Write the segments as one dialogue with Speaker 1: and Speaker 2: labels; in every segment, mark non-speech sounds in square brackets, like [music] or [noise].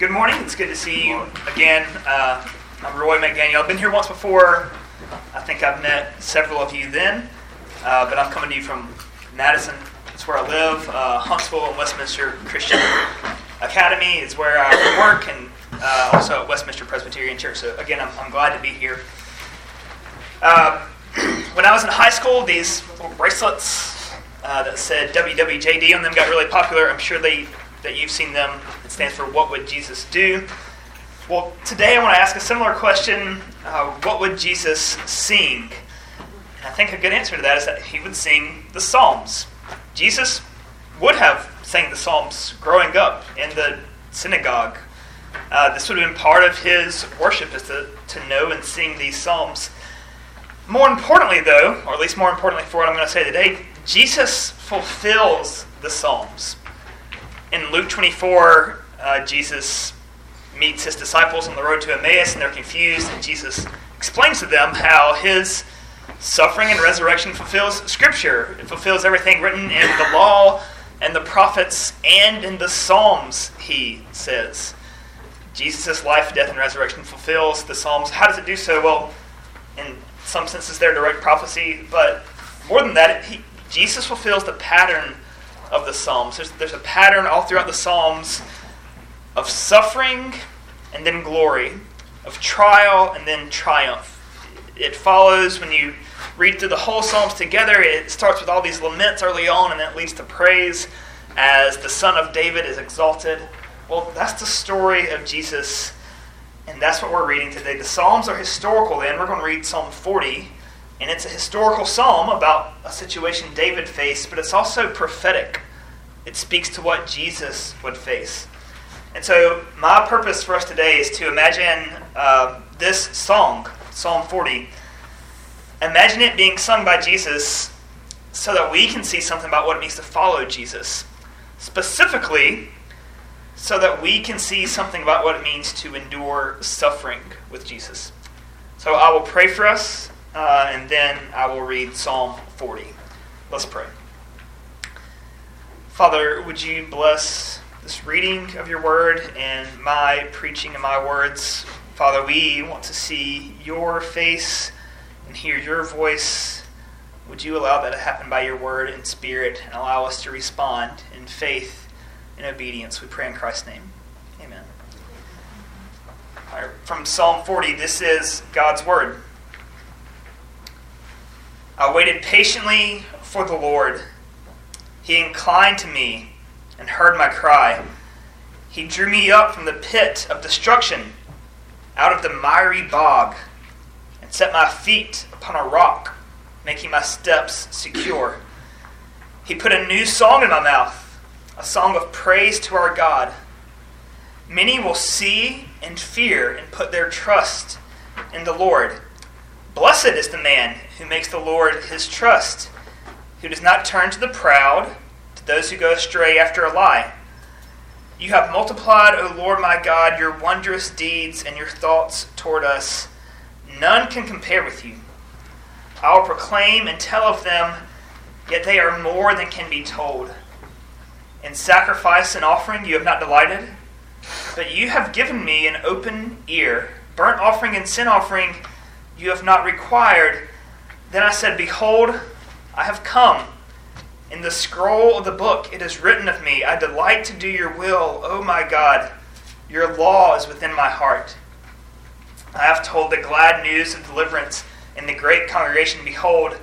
Speaker 1: Good morning. It's good to see you again. Uh, I'm Roy McDaniel. I've been here once before. I think I've met several of you then, uh, but I'm coming to you from Madison. It's where I live. Uh, Huntsville and Westminster Christian Academy is where I work, and uh, also at Westminster Presbyterian Church. So again, I'm, I'm glad to be here. Uh, [clears throat] when I was in high school, these little bracelets uh, that said WWJD on them got really popular. I'm sure they that you've seen them. It stands for What Would Jesus Do? Well, today I want to ask a similar question uh, What would Jesus sing? And I think a good answer to that is that he would sing the Psalms. Jesus would have sang the Psalms growing up in the synagogue. Uh, this would have been part of his worship, is to, to know and sing these Psalms. More importantly, though, or at least more importantly for what I'm going to say today, Jesus fulfills the Psalms in Luke 24, uh, Jesus meets his disciples on the road to Emmaus, and they're confused, and Jesus explains to them how his suffering and resurrection fulfills Scripture. It fulfills everything written in the law and the prophets and in the Psalms, he says. Jesus' life, death, and resurrection fulfills the Psalms. How does it do so? Well, in some senses, they're direct prophecy, but more than that, he, Jesus fulfills the pattern of the Psalms. There's, there's a pattern all throughout the Psalms of suffering and then glory, of trial and then triumph. It follows when you read through the whole Psalms together, it starts with all these laments early on, and it leads to praise as the Son of David is exalted. Well, that's the story of Jesus, and that's what we're reading today. The Psalms are historical, then. We're going to read Psalm 40 and it's a historical psalm about a situation David faced, but it's also prophetic. It speaks to what Jesus would face. And so, my purpose for us today is to imagine uh, this song, Psalm 40. Imagine it being sung by Jesus so that we can see something about what it means to follow Jesus. Specifically, so that we can see something about what it means to endure suffering with Jesus. So, I will pray for us uh, and then I will read Psalm 40. Let's pray. Father, would you bless this reading of your word and my preaching and my words? Father, we want to see your face and hear your voice. Would you allow that to happen by your word and spirit and allow us to respond in faith and obedience? We pray in Christ's name. Amen. from Psalm 40, this is God's word. I waited patiently for the Lord. He inclined to me and heard my cry. He drew me up from the pit of destruction, out of the miry bog, and set my feet upon a rock, making my steps secure. He put a new song in my mouth, a song of praise to our God. Many will see and fear and put their trust in the Lord. Blessed is the man who makes the Lord his trust, who does not turn to the proud, those who go astray after a lie. You have multiplied, O Lord my God, your wondrous deeds and your thoughts toward us. None can compare with you. I will proclaim and tell of them, yet they are more than can be told. In sacrifice and offering you have not delighted, but you have given me an open ear. Burnt offering and sin offering you have not required. Then I said, Behold, I have come. In the scroll of the book it is written of me, I delight to do your will, O my God. Your law is within my heart. I have told the glad news of deliverance in the great congregation. Behold,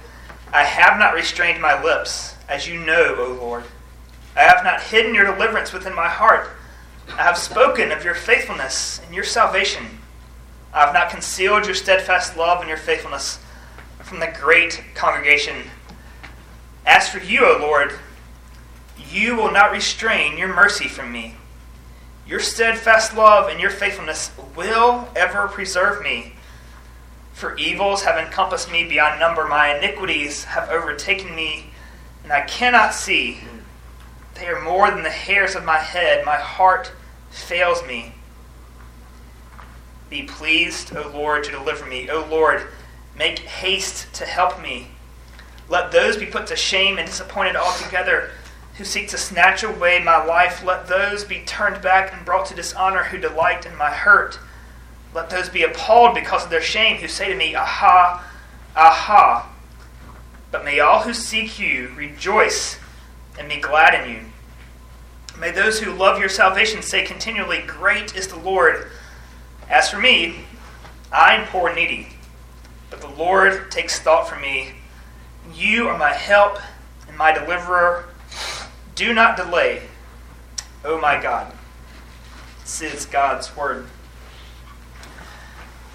Speaker 1: I have not restrained my lips, as you know, O Lord. I have not hidden your deliverance within my heart. I have spoken of your faithfulness and your salvation. I have not concealed your steadfast love and your faithfulness from the great congregation. As for you, O Lord, you will not restrain your mercy from me. Your steadfast love and your faithfulness will ever preserve me. For evils have encompassed me beyond number, my iniquities have overtaken me, and I cannot see. They are more than the hairs of my head. My heart fails me. Be pleased, O Lord, to deliver me. O Lord, make haste to help me. Let those be put to shame and disappointed altogether who seek to snatch away my life. Let those be turned back and brought to dishonor who delight in my hurt. Let those be appalled because of their shame who say to me, Aha, aha. But may all who seek you rejoice and be glad in you. May those who love your salvation say continually, Great is the Lord. As for me, I am poor and needy, but the Lord takes thought for me. You are my help and my deliverer. Do not delay, oh my God. This is God's word.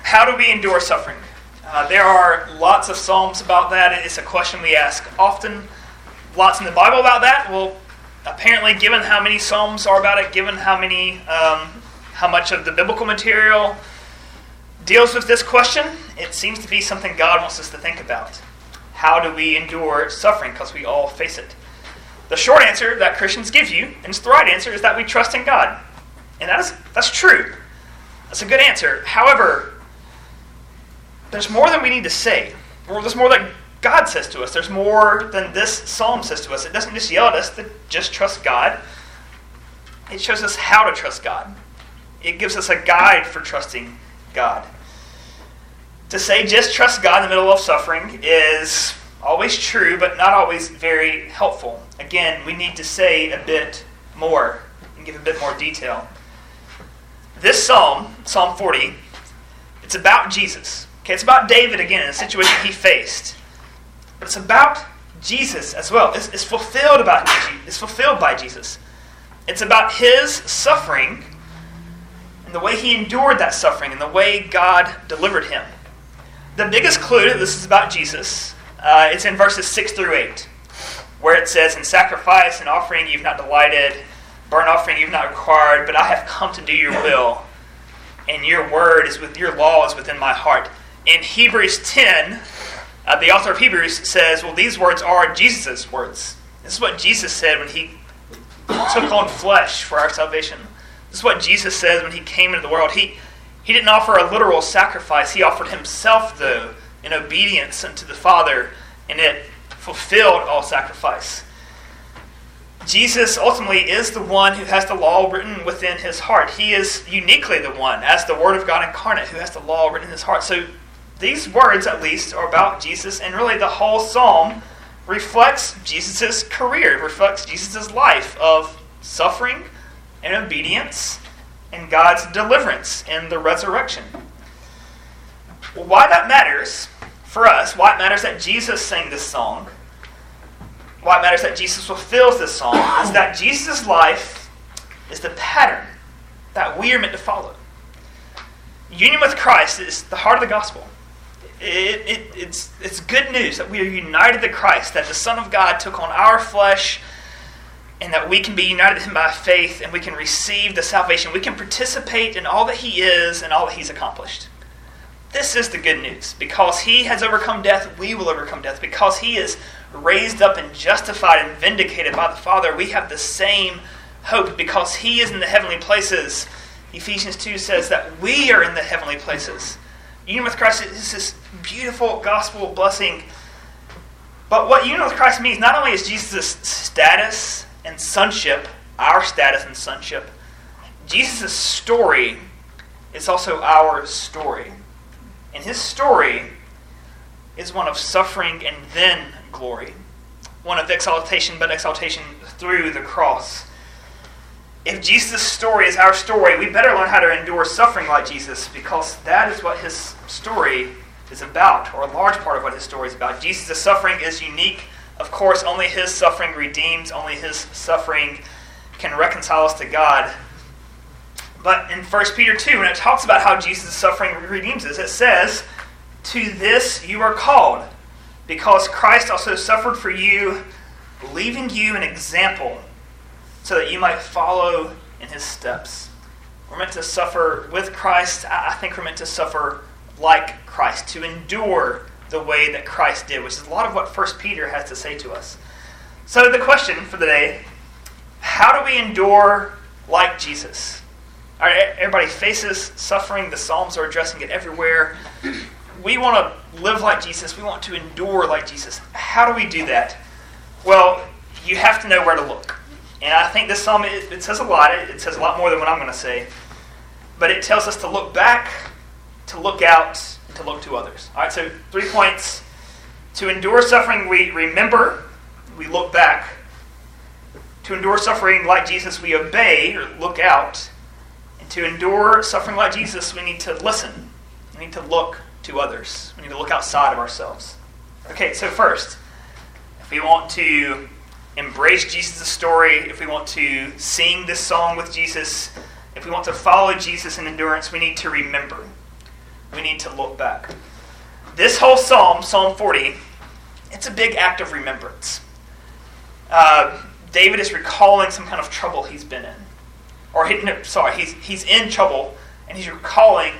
Speaker 1: How do we endure suffering? Uh, there are lots of psalms about that. It's a question we ask often. Lots in the Bible about that. Well, apparently, given how many psalms are about it, given how many, um, how much of the biblical material deals with this question, it seems to be something God wants us to think about. How do we endure suffering? Because we all face it. The short answer that Christians give you, and it's the right answer, is that we trust in God. And that is, that's true. That's a good answer. However, there's more than we need to say. There's more that God says to us. There's more than this psalm says to us. It doesn't just yell at us to just trust God, it shows us how to trust God. It gives us a guide for trusting God. To say just trust God in the middle of suffering is always true, but not always very helpful. Again, we need to say a bit more and give a bit more detail. This psalm, Psalm 40, it's about Jesus. Okay, it's about David again in a situation he faced. But it's about Jesus as well. It's, it's fulfilled about it's fulfilled by Jesus. It's about his suffering and the way he endured that suffering and the way God delivered him. The biggest clue that this is about Jesus, uh, it's in verses 6 through 8, where it says, In sacrifice and offering you've not delighted, burnt offering you've not required, but I have come to do your will, and your word is with your law is within my heart in Hebrews 10, uh, the author of Hebrews says, well, these words are Jesus' words. This is what Jesus said when he took on flesh for our salvation. This is what Jesus says when he came into the world. He, he didn't offer a literal sacrifice, he offered himself, though, in obedience unto the Father, and it fulfilled all sacrifice. Jesus ultimately is the one who has the law written within his heart. He is uniquely the one, as the Word of God incarnate, who has the law written in his heart. So these words, at least, are about Jesus, and really the whole psalm reflects Jesus' career, reflects Jesus' life of suffering and obedience and God's deliverance in the resurrection. Well, why that matters for us, why it matters that Jesus sang this song, why it matters that Jesus fulfills this song, is that Jesus' life is the pattern that we are meant to follow. Union with Christ is the heart of the gospel it, it, it's, it's good news that we are united to Christ, that the Son of God took on our flesh, and that we can be united to Him by faith, and we can receive the salvation. We can participate in all that He is and all that He's accomplished. This is the good news. Because He has overcome death, we will overcome death. Because He is raised up and justified and vindicated by the Father, we have the same hope. Because He is in the heavenly places, Ephesians 2 says that we are in the heavenly places. Union with Christ is this beautiful gospel blessing. But what union with Christ means not only is Jesus' status and sonship, our status and sonship, Jesus' story is also our story. And his story is one of suffering and then glory, one of exaltation, but exaltation through the cross if Jesus' story is our story, we better learn how to endure suffering like Jesus because that is what his story is about, or a large part of what his story is about. Jesus' suffering is unique. Of course, only his suffering redeems, only his suffering can reconcile us to God. But in 1 Peter 2, when it talks about how Jesus' suffering redeems us, it says, To this you are called, because Christ also suffered for you, leaving you an example so that you might follow in his steps. We're meant to suffer with Christ. I think we're meant to suffer like Christ, to endure the way that Christ did, which is a lot of what 1 Peter has to say to us. So, the question for the day how do we endure like Jesus? All right, everybody faces suffering. The Psalms are addressing it everywhere. We want to live like Jesus. We want to endure like Jesus. How do we do that? Well, you have to know where to look. And I think this psalm, it, it says a lot. It, it says a lot more than what I'm going to say. But it tells us to look back, to look out, to look to others. All right, so three points. To endure suffering, we remember, we look back. To endure suffering like Jesus, we obey or look out. And to endure suffering like Jesus, we need to listen. We need to look to others. We need to look outside of ourselves. Okay, so first, if we want to embrace Jesus' story, if we want to sing this song with Jesus, if we want to follow Jesus in endurance, we need to remember. We need to look back. This whole psalm, Psalm 40, it's a big act of remembrance. Uh, David is recalling some kind of trouble he's been in. Or, he, no, sorry, he's, he's in trouble, and he's recalling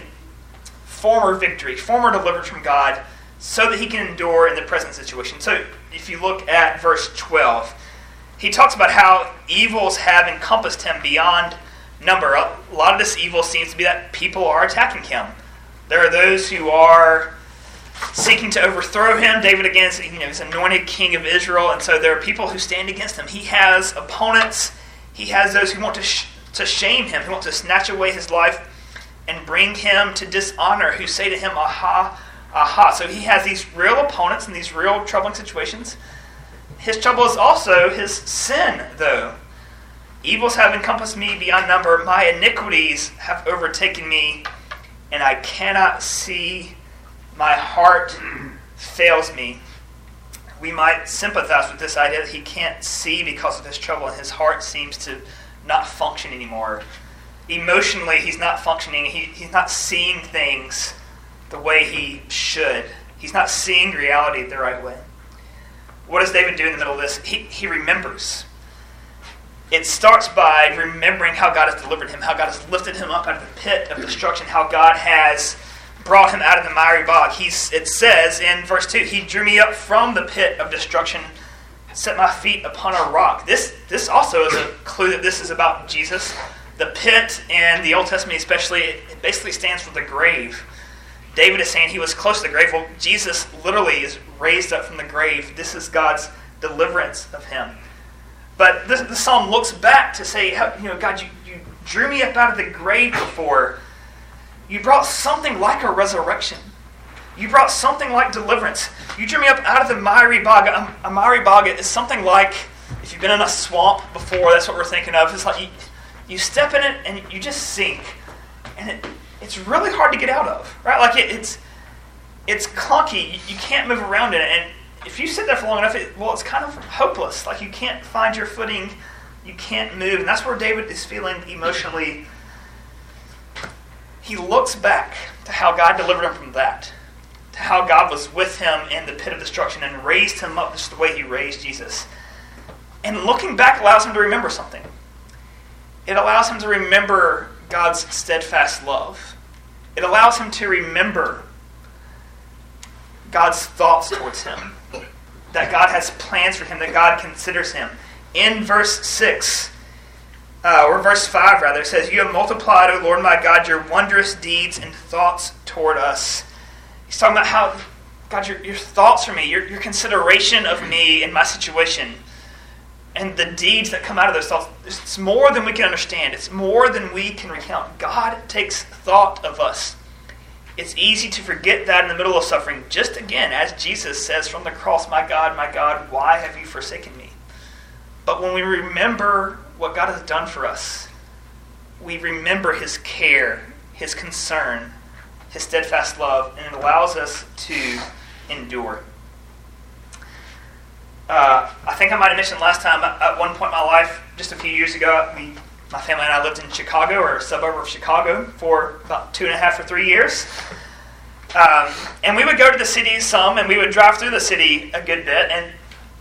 Speaker 1: former victory, former deliverance from God, so that he can endure in the present situation. So, if you look at verse 12, he talks about how evils have encompassed him beyond number. A lot of this evil seems to be that people are attacking him. There are those who are seeking to overthrow him. David, again, you know, he's anointed king of Israel, and so there are people who stand against him. He has opponents. He has those who want to, sh- to shame him, who want to snatch away his life and bring him to dishonor, who say to him, aha, aha. So he has these real opponents in these real troubling situations. His trouble is also his sin, though. Evils have encompassed me beyond number. My iniquities have overtaken me, and I cannot see. My heart fails me. We might sympathize with this idea that he can't see because of his trouble, and his heart seems to not function anymore. Emotionally, he's not functioning. He, he's not seeing things the way he should. He's not seeing reality the right way. What does David do in the middle of this? He, he remembers. It starts by remembering how God has delivered him, how God has lifted him up out of the pit of destruction, how God has brought him out of the miry bog. He's, it says in verse 2 He drew me up from the pit of destruction, set my feet upon a rock. This, this also is a clue that this is about Jesus. The pit in the Old Testament, especially, it basically stands for the grave. David is saying he was close to the grave. Well, Jesus literally is raised up from the grave. This is God's deliverance of him. But this, the psalm looks back to say, you know, God, you, you drew me up out of the grave before. You brought something like a resurrection. You brought something like deliverance. You drew me up out of the miry bog. A, a miry bog is something like, if you've been in a swamp before, that's what we're thinking of. It's like you, you step in it and you just sink. And it, it's really hard to get out of, right? Like it, it's it's clunky. You, can't move around in it, and if you sit there for long enough, it, well, it's kind of hopeless. Like you can't find your footing, you can't move, and that's where David is feeling emotionally. He looks back to how God delivered him from that, to how God was with him in the pit of destruction and raised him up just the way He raised Jesus. And looking back allows him to remember something. It allows him to remember God's steadfast love. It allows him to remember God's thoughts towards him, that God has plans for him, that God considers him. In verse 6, uh, or verse 5 rather, it says, You have multiplied, O Lord my God, your wondrous deeds and thoughts toward us. He's talking about how, God, your, your thoughts for me, your, your consideration of me and my situation and the deeds that come out of those thoughts, it's more than we can understand. It's more than we can recount. God takes thought of us. It's easy to forget that in the middle of suffering, just again, as Jesus says from the cross, My God, my God, why have you forsaken me? But when we remember what God has done for us, we remember his care, his concern, his steadfast love, and it allows us to endure. Uh, I think I might have mentioned last time, at one point in my life, just a few years ago, we, my family and I lived in Chicago, or a suburb of Chicago, for about two and a half or three years. Um, and we would go to the city some, and we would drive through the city a good bit. And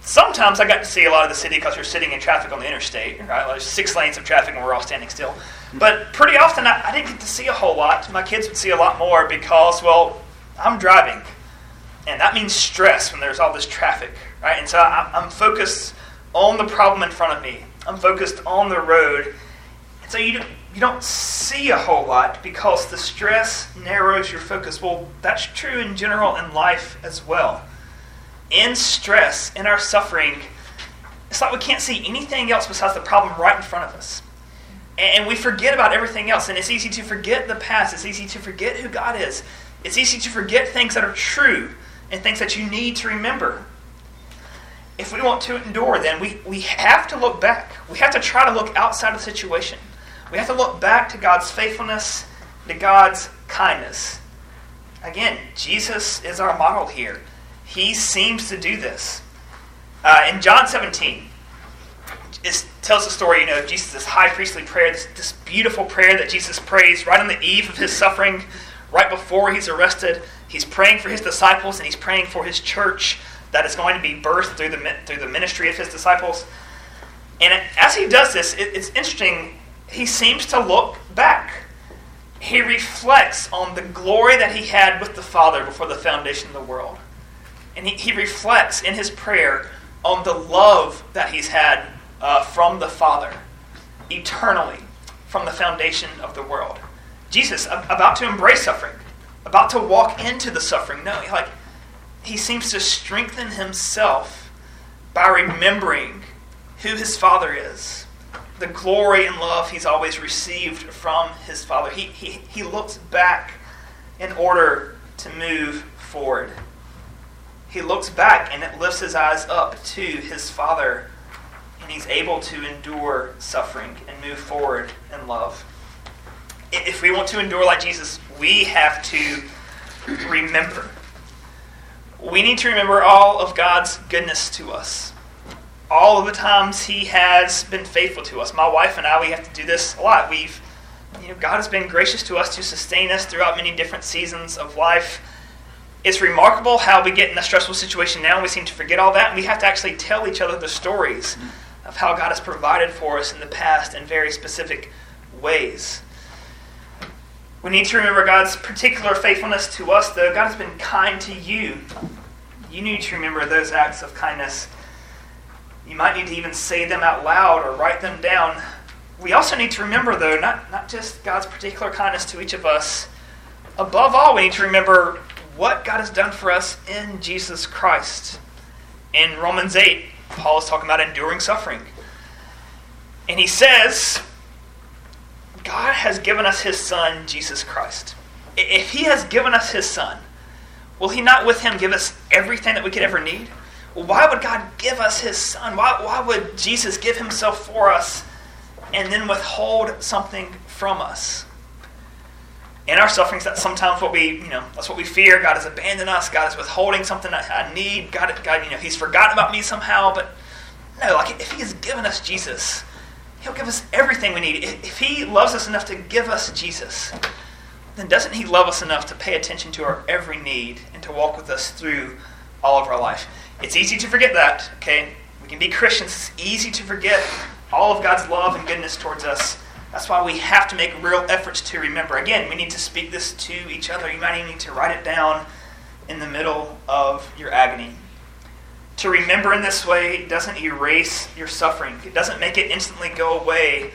Speaker 1: sometimes I got to see a lot of the city because you're sitting in traffic on the interstate, right? There's six lanes of traffic, and we're all standing still. But pretty often, I, I didn't get to see a whole lot. My kids would see a lot more because, well, I'm driving. And that means stress when there's all this traffic, right? And so I'm focused on the problem in front of me. I'm focused on the road. So you, you don't see a whole lot because the stress narrows your focus. Well, that's true in general in life as well. In stress, in our suffering, it's like we can't see anything else besides the problem right in front of us. And we forget about everything else. And it's easy to forget the past. It's easy to forget who God is. It's easy to forget things that are true and things that you need to remember. If we want to endure, then we, we have to look back. We have to try to look outside of the situation. We have to look back to God's faithfulness, to God's kindness. Again, Jesus is our model here. He seems to do this. Uh, in John 17, it tells the story, you know, of Jesus' high priestly prayer, this, this beautiful prayer that Jesus prays right on the eve of his suffering, right before he's arrested. He's praying for his disciples and he's praying for his church that is going to be birthed through the, through the ministry of his disciples. And as he does this, it, it's interesting. He seems to look back. He reflects on the glory that he had with the Father before the foundation of the world. And he, he reflects in his prayer on the love that he's had uh, from the Father eternally from the foundation of the world. Jesus, about to embrace suffering, about to walk into the suffering. No, like he seems to strengthen himself by remembering who his Father is, the glory and love he's always received from his Father. He, he, he looks back in order to move forward. He looks back and it lifts his eyes up to his Father and he's able to endure suffering and move forward in love. If we want to endure like Jesus, we have to remember. We need to remember all of God's goodness to us. All of the times He has been faithful to us. My wife and I, we have to do this a lot. We've, you know, God has been gracious to us to sustain us throughout many different seasons of life. It's remarkable how we get in a stressful situation now and we seem to forget all that. We have to actually tell each other the stories of how God has provided for us in the past in very specific ways. We need to remember God's particular faithfulness to us, though. God has been kind to you. You need to remember those acts of kindness. You might need to even say them out loud or write them down. We also need to remember, though, not, not just God's particular kindness to each of us. Above all, we need to remember what God has done for us in Jesus Christ. In Romans 8, Paul is talking about enduring suffering. And he says, God has given us his son, Jesus Christ. If he has given us his son, will he not with him give us everything that we could ever need? Why would God give us his son? Why, why would Jesus give himself for us and then withhold something from us? in our sufferings, that's sometimes what we, you know, that's what we fear. God has abandoned us. God is withholding something I, I need. God, God, you know, He's forgotten about me somehow. But no, like if He has given us Jesus, He'll give us everything we need. If He loves us enough to give us Jesus, then doesn't He love us enough to pay attention to our every need and to walk with us through all of our life? It's easy to forget that, okay? We can be Christians. It's easy to forget all of God's love and goodness towards us. That's why we have to make real efforts to remember. Again, we need to speak this to each other. You might even need to write it down in the middle of your agony. To remember in this way doesn't erase your suffering, it doesn't make it instantly go away,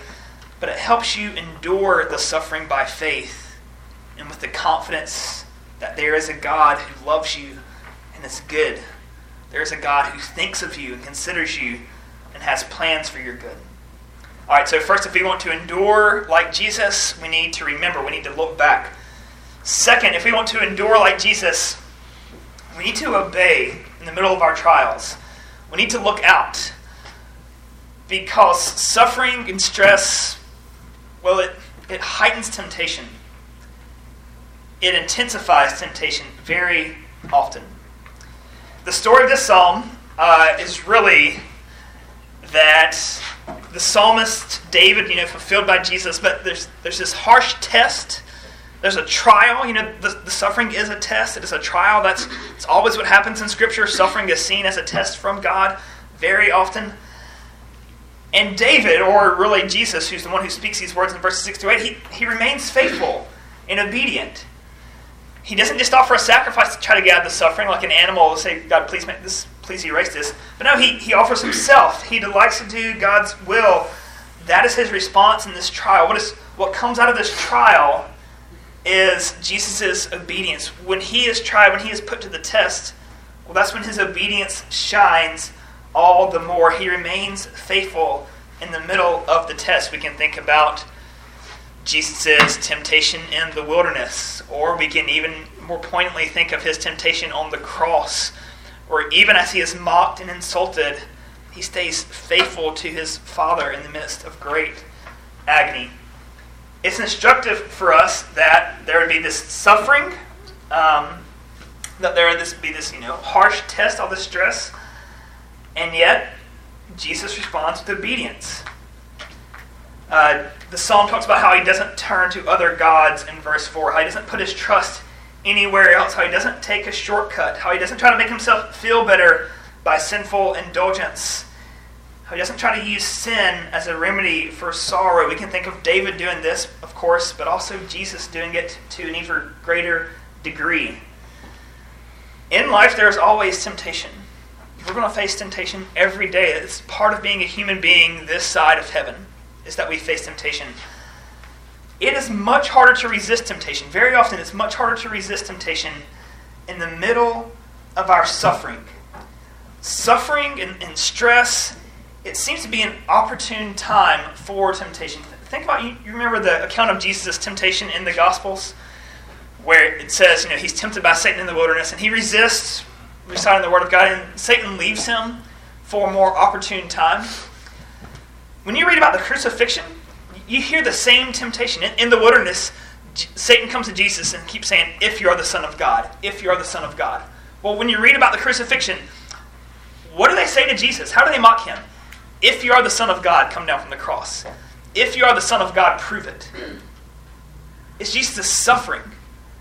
Speaker 1: but it helps you endure the suffering by faith and with the confidence that there is a God who loves you and is good. There is a God who thinks of you and considers you and has plans for your good. All right, so first, if we want to endure like Jesus, we need to remember, we need to look back. Second, if we want to endure like Jesus, we need to obey in the middle of our trials. We need to look out because suffering and stress, well, it, it heightens temptation. It intensifies temptation very often. The story of this psalm uh, is really that the psalmist David, you know, fulfilled by Jesus, but there's there's this harsh test. There's a trial. You know, the, the suffering is a test. It is a trial. That's it's always what happens in Scripture. Suffering is seen as a test from God very often. And David, or really Jesus, who's the one who speaks these words in verses 6 to 8, he, he remains faithful and obedient. He doesn't just offer a sacrifice to try to get out of the suffering like an animal to say, God, please make this please erase this. But no, he, he offers himself. He delights to do God's will. That is his response in this trial. What, is, what comes out of this trial is Jesus' obedience. When he is tried, when he is put to the test, well, that's when his obedience shines all the more he remains faithful in the middle of the test. We can think about Jesus' says temptation in the wilderness, or we can even more poignantly think of his temptation on the cross, or even as he is mocked and insulted, he stays faithful to his Father in the midst of great agony. It's instructive for us that there would be this suffering, um, that there would be this you know harsh test, all this stress, and yet Jesus responds with obedience. Uh, the psalm talks about how he doesn't turn to other gods in verse 4, how he doesn't put his trust anywhere else, how he doesn't take a shortcut, how he doesn't try to make himself feel better by sinful indulgence, how he doesn't try to use sin as a remedy for sorrow. We can think of David doing this, of course, but also Jesus doing it to an even greater degree. In life, there's always temptation. We're going to face temptation every day. It's part of being a human being this side of heaven is that we face temptation. It is much harder to resist temptation. Very often, it's much harder to resist temptation in the middle of our suffering. Suffering and, and stress, it seems to be an opportune time for temptation. Think about you, you remember the account of Jesus' temptation in the Gospels, where it says, you know, he's tempted by Satan in the wilderness, and he resists reciting the Word of God, and Satan leaves him for a more opportune time. When you read about the crucifixion, you hear the same temptation. In, in the wilderness, Satan comes to Jesus and keeps saying, If you are the Son of God, if you are the Son of God. Well, when you read about the crucifixion, what do they say to Jesus? How do they mock him? If you are the Son of God, come down from the cross. If you are the Son of God, prove it. It's Jesus' suffering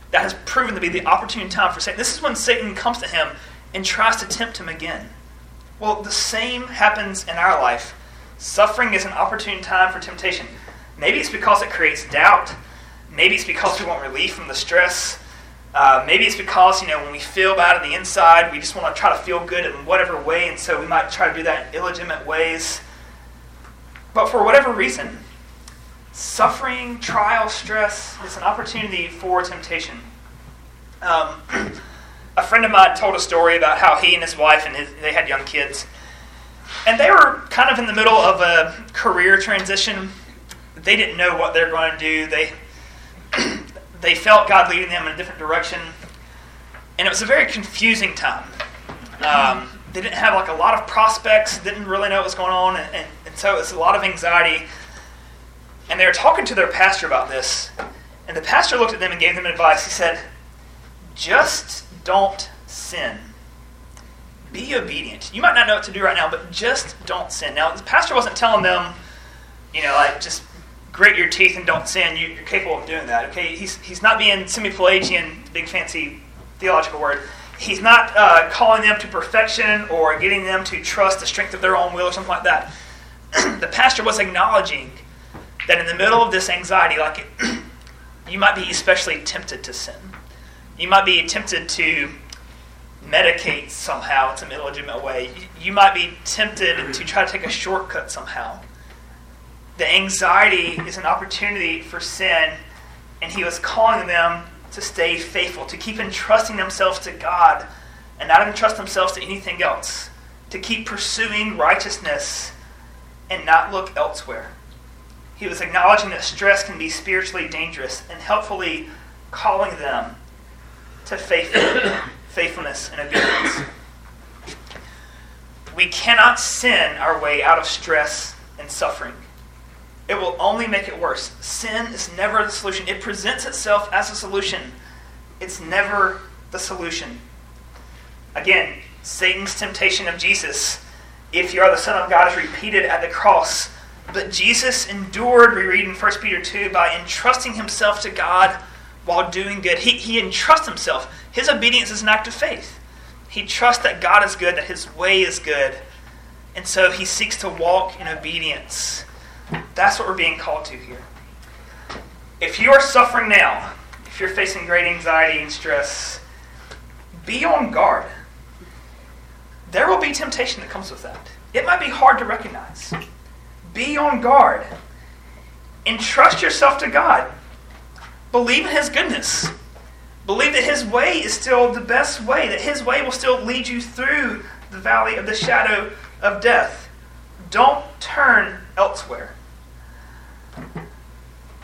Speaker 1: that has proven to be the opportune time for Satan. This is when Satan comes to him and tries to tempt him again. Well, the same happens in our life Suffering is an opportune time for temptation. Maybe it's because it creates doubt. Maybe it's because we want relief from the stress. Uh, maybe it's because, you know, when we feel bad on the inside, we just want to try to feel good in whatever way, and so we might try to do that in illegitimate ways. But for whatever reason, suffering, trial, stress is an opportunity for temptation. Um, [clears throat] a friend of mine told a story about how he and his wife and his, they had young kids and they were kind of in the middle of a career transition. They didn't know what they're going to do. They [clears throat] they felt God leading them in a different direction, and it was a very confusing time. Um, they didn't have like a lot of prospects. Didn't really know what was going on, and, and, and so it was a lot of anxiety. And they were talking to their pastor about this, and the pastor looked at them and gave them advice. He said, "Just don't sin." Be obedient. You might not know what to do right now, but just don't sin. Now, the pastor wasn't telling them, you know, like just grit your teeth and don't sin. You, are capable of doing that. Okay, he's he's not being semi-Pelagian, big fancy theological word. He's not uh, calling them to perfection or getting them to trust the strength of their own will or something like that. [clears throat] the pastor was acknowledging that in the middle of this anxiety, like [clears throat] you might be especially tempted to sin. You might be tempted to medicate somehow in some illegitimate way. You might be tempted to try to take a shortcut somehow. The anxiety is an opportunity for sin, and he was calling them to stay faithful, to keep entrusting themselves to God and not entrust themselves to anything else, to keep pursuing righteousness and not look elsewhere. He was acknowledging that stress can be spiritually dangerous and helpfully calling them to faithfulness faithfulness, and obedience. We cannot sin our way out of stress and suffering. It will only make it worse. Sin is never the solution. It presents itself as a solution. It's never the solution. Again, Satan's temptation of Jesus, if you are the Son of God, is repeated at the cross. But Jesus endured, we read in 1 Peter 2, by entrusting himself to God while doing good. He, he entrusts himself. His obedience is an act of faith. He trusts that God is good, that his way is good. And so he seeks to walk in obedience. That's what we're being called to here. If you are suffering now, if you're facing great anxiety and stress, be on guard. There will be temptation that comes with that. It might be hard to recognize. Be on guard. Entrust yourself to God. Believe in His goodness. Believe that His way is still the best way, that His way will still lead you through the valley of the shadow of death. Don't turn elsewhere.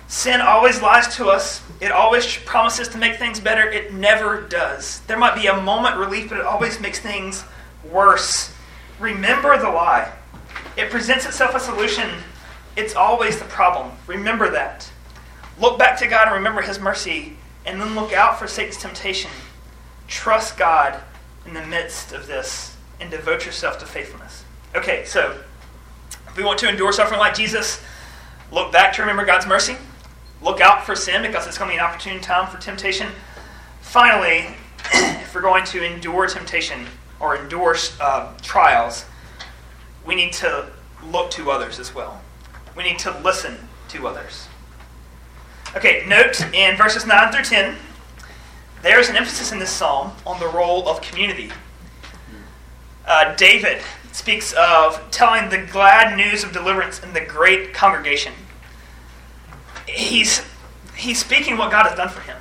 Speaker 1: Sin always lies to us. It always promises to make things better. It never does. There might be a moment relief, but it always makes things worse. Remember the lie. It presents itself a solution. It's always the problem. Remember that. Look back to God and remember His mercy, and then look out for Satan's temptation. Trust God in the midst of this and devote yourself to faithfulness. Okay, so if we want to endure suffering like Jesus, look back to remember God's mercy. Look out for sin because it's going to be an opportune time for temptation. Finally, [clears throat] if we're going to endure temptation or endure uh, trials, we need to look to others as well. We need to listen to others. Okay, note in verses 9 through 10, there's an emphasis in this psalm on the role of community. Uh, David speaks of telling the glad news of deliverance in the great congregation. He's, he's speaking what God has done for him.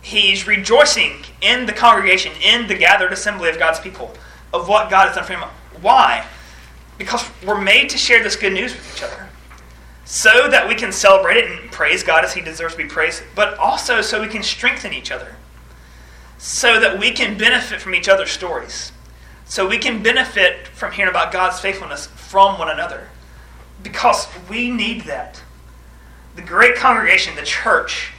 Speaker 1: He's rejoicing in the congregation, in the gathered assembly of God's people, of what God has done for him. Why? Because we're made to share this good news with each other. So that we can celebrate it and praise God as He deserves to be praised, but also so we can strengthen each other. So that we can benefit from each other's stories. So we can benefit from hearing about God's faithfulness from one another. Because we need that. The great congregation, the church,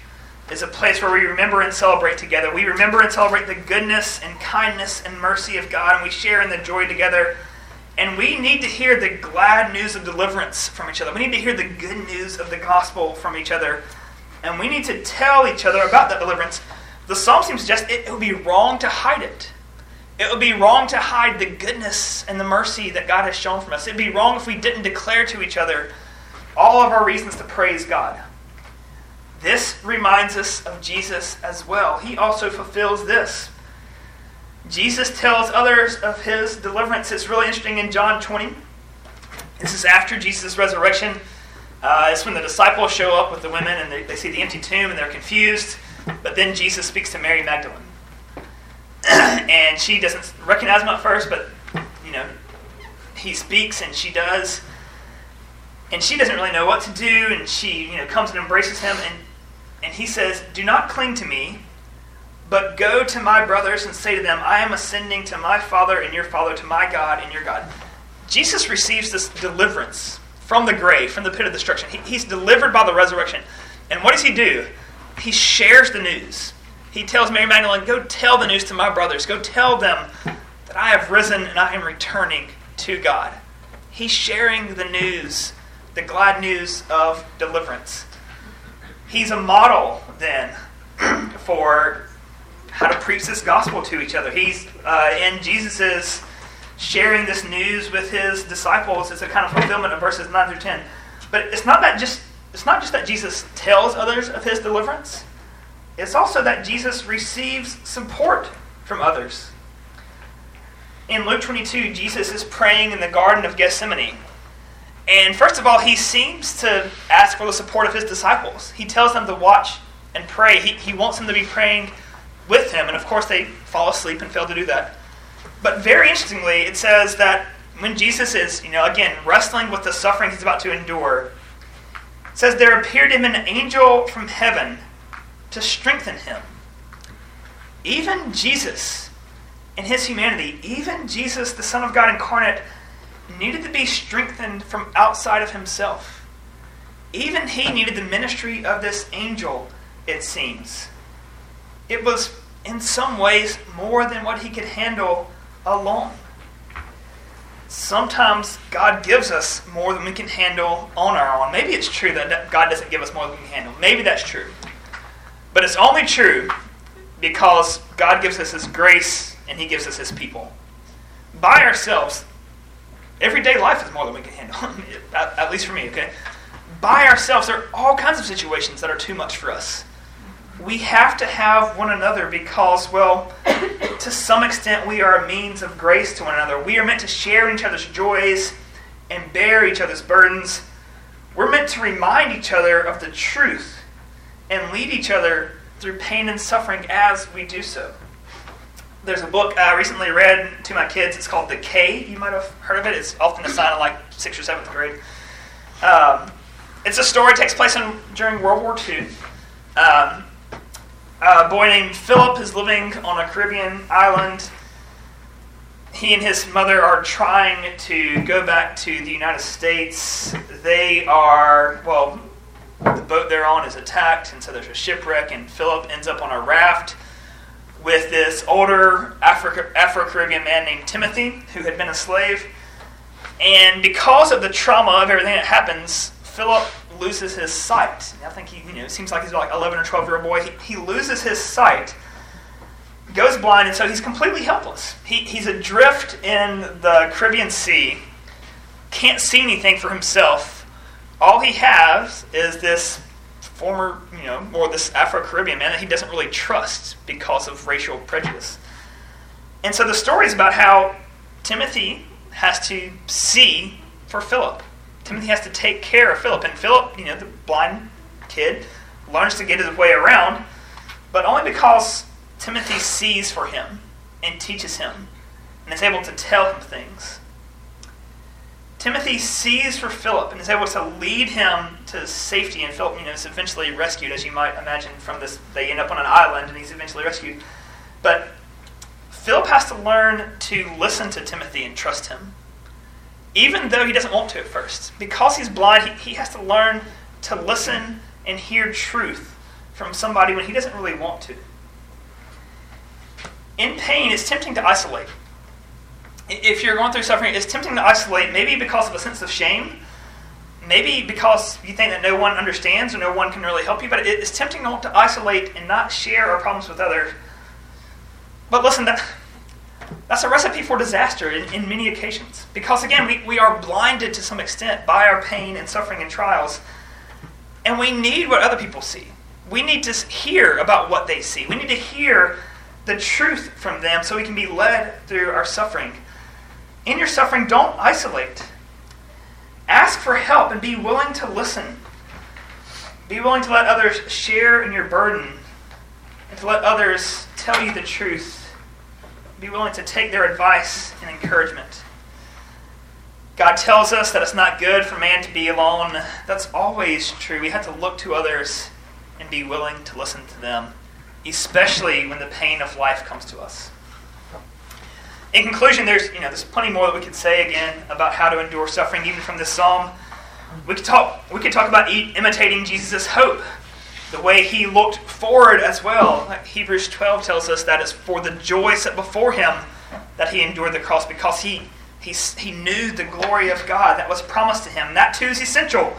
Speaker 1: is a place where we remember and celebrate together. We remember and celebrate the goodness and kindness and mercy of God, and we share in the joy together and we need to hear the glad news of deliverance from each other. We need to hear the good news of the gospel from each other. And we need to tell each other about that deliverance. The psalm seems it, it would be wrong to hide it. It would be wrong to hide the goodness and the mercy that God has shown from us. It'd be wrong if we didn't declare to each other all of our reasons to praise God. This reminds us of Jesus as well. He also fulfills this. Jesus tells others of his deliverance. It's really interesting in John 20. This is after Jesus' resurrection. Uh, it's when the disciples show up with the women and they, they see the empty tomb and they're confused. But then Jesus speaks to Mary Magdalene. [clears throat] and she doesn't recognize him at first, but, you know, he speaks and she does. And she doesn't really know what to do. And she, you know, comes and embraces him. And, and he says, Do not cling to me but go to my brothers and say to them, I am ascending to my Father and your Father, to my God and your God. Jesus receives this deliverance from the grave, from the pit of destruction. He, he's delivered by the resurrection. And what does he do? He shares the news. He tells Mary Magdalene, Go tell the news to my brothers. Go tell them that I have risen and I am returning to God. He's sharing the news, the glad news of deliverance. He's a model, then, [clears throat] for how to preach this gospel to each other. He's uh, and Jesus is sharing this news with his disciples. It's a kind of fulfillment of verses nine through ten. But it's not that just it's not just that Jesus tells others of his deliverance. It's also that Jesus receives support from others. In Luke 22, Jesus is praying in the Garden of Gethsemane. And first of all, he seems to ask for the support of his disciples. He tells them to watch and pray. He, he wants them to be praying with him. And of course, they fall asleep and fail to do that. But very interestingly, it says that when Jesus is, you know, again, wrestling with the suffering he's about to endure, it says there appeared to him an angel from heaven to strengthen him. Even Jesus, in his humanity, even Jesus, the Son of God incarnate, needed to be strengthened from outside of himself. Even he needed the ministry of this angel, it seems. It was, in some ways, more than what he could handle alone. Sometimes God gives us more than we can handle on our own. Maybe it's true that God doesn't give us more than we can handle. Maybe that's true. But it's only true because God gives us His grace and He gives us His people. By ourselves, everyday life is more than we can handle, [laughs] at, least for me, okay? By ourselves, there are all kinds of situations that are too much for us we have to have one another because, well, to some extent, we are a means of grace to one another. We are meant to share each other's joys and bear each other's burdens. We're meant to remind each other of the truth and lead each other through pain and suffering as we do so. there's a book I recently read to my kids. It's called The Cay. You might have heard of it. It's often assigned in like sixth or seventh grade. Um, it's a story that takes place in, during World War II. Um, a boy named Philip is living on a Caribbean island. He and his mother are trying to go back to the United States. They are, well, the boat they're on is attacked, and so there's a shipwreck, and Philip ends up on a raft with this older Afro Caribbean man named Timothy, who had been a slave. And because of the trauma of everything that happens, Philip loses his sight. I think he, you know, it seems like he's like 11 or 12 year old boy. He, he loses his sight, goes blind, and so he's completely helpless. He, he's adrift in the Caribbean Sea, can't see anything for himself. All he has is this former, you know, or this Afro Caribbean man that he doesn't really trust because of racial prejudice. And so the story is about how Timothy has to see for Philip. Timothy has to take care of Philip. And Philip, you know, the blind kid, learns to get his way around, but only because Timothy sees for him and teaches him and is able to tell him things. Timothy sees for Philip and is able to lead him to safety, and Philip, you know, is eventually rescued, as you might imagine from this. They end up on an island, and he's eventually rescued. But Philip has to learn to listen to Timothy and trust him, even though he doesn't want to at first. Because he's blind, he, he has to learn to listen and hear truth from somebody when he doesn't really want to. In pain, it's tempting to isolate if you're going through suffering, it's tempting to isolate, maybe because of a sense of shame, maybe because you think that no one understands or no one can really help you, but it's tempting to want to isolate and not share our problems with others. But listen, that, that's a recipe for disaster in, in many occasions. Because again, we, we are blinded to some extent by our pain and suffering and trials, and we need what other people see. We need to hear about what they see. We need to hear the truth from them so we can be led through our suffering in your suffering, don't isolate. Ask for help and be willing to listen. Be willing to let others share in your burden and to let others tell you the truth. Be willing to take their advice and encouragement. God tells us that it's not good for man to be alone. That's always true. We have to look to others and be willing to listen to them, especially when the pain of life comes to us. In conclusion, there's you know there's plenty more that we could say again about how to endure suffering, even from this psalm. We could talk we could talk about imitating Jesus' hope, the way he looked forward as well. Hebrews 12 tells us that it's for the joy set before him that he endured the cross because he he, he knew the glory of God that was promised to him. That too is essential.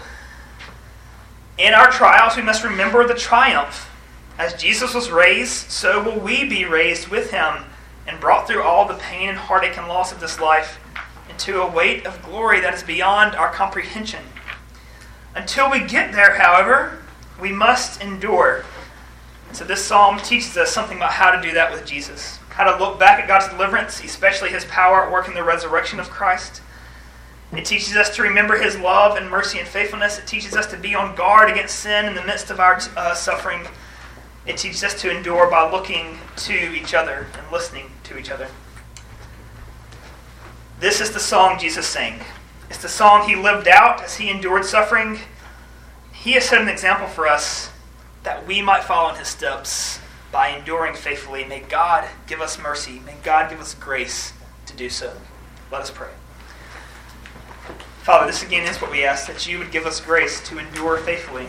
Speaker 1: In our trials, we must remember the triumph. As Jesus was raised, so will we be raised with him and brought through all the pain and heartache and loss of this life into a weight of glory that is beyond our comprehension. Until we get there, however, we must endure. so this psalm teaches us something about how to do that with Jesus. How to look back at God's deliverance, especially his power at work in the resurrection of Christ. It teaches us to remember his love and mercy and faithfulness. It teaches us to be on guard against sin in the midst of our uh, suffering. It teaches us to endure by looking to each other and listening to each other. This is the song Jesus sang. It's the song he lived out as he endured suffering. He has set an example for us that we might follow in his steps by enduring faithfully. May God give us mercy. May God give us grace to do so. Let us pray. Father, this again is what we ask that you would give us grace to endure faithfully.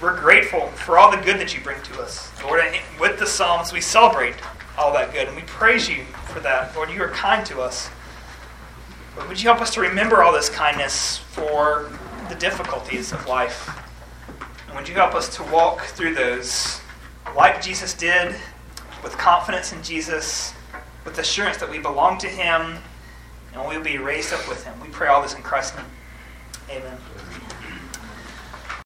Speaker 1: We're grateful for all the good that you bring to us. Lord, with the Psalms, we celebrate all that good, and we praise you for that. Lord, you are kind to us. Would you help us to remember all this kindness for the difficulties of life? And would you help us to walk through those like Jesus did, with confidence in Jesus, with assurance that we belong to Him, and we'll be raised up with Him? We pray all this in Christ's name. Amen.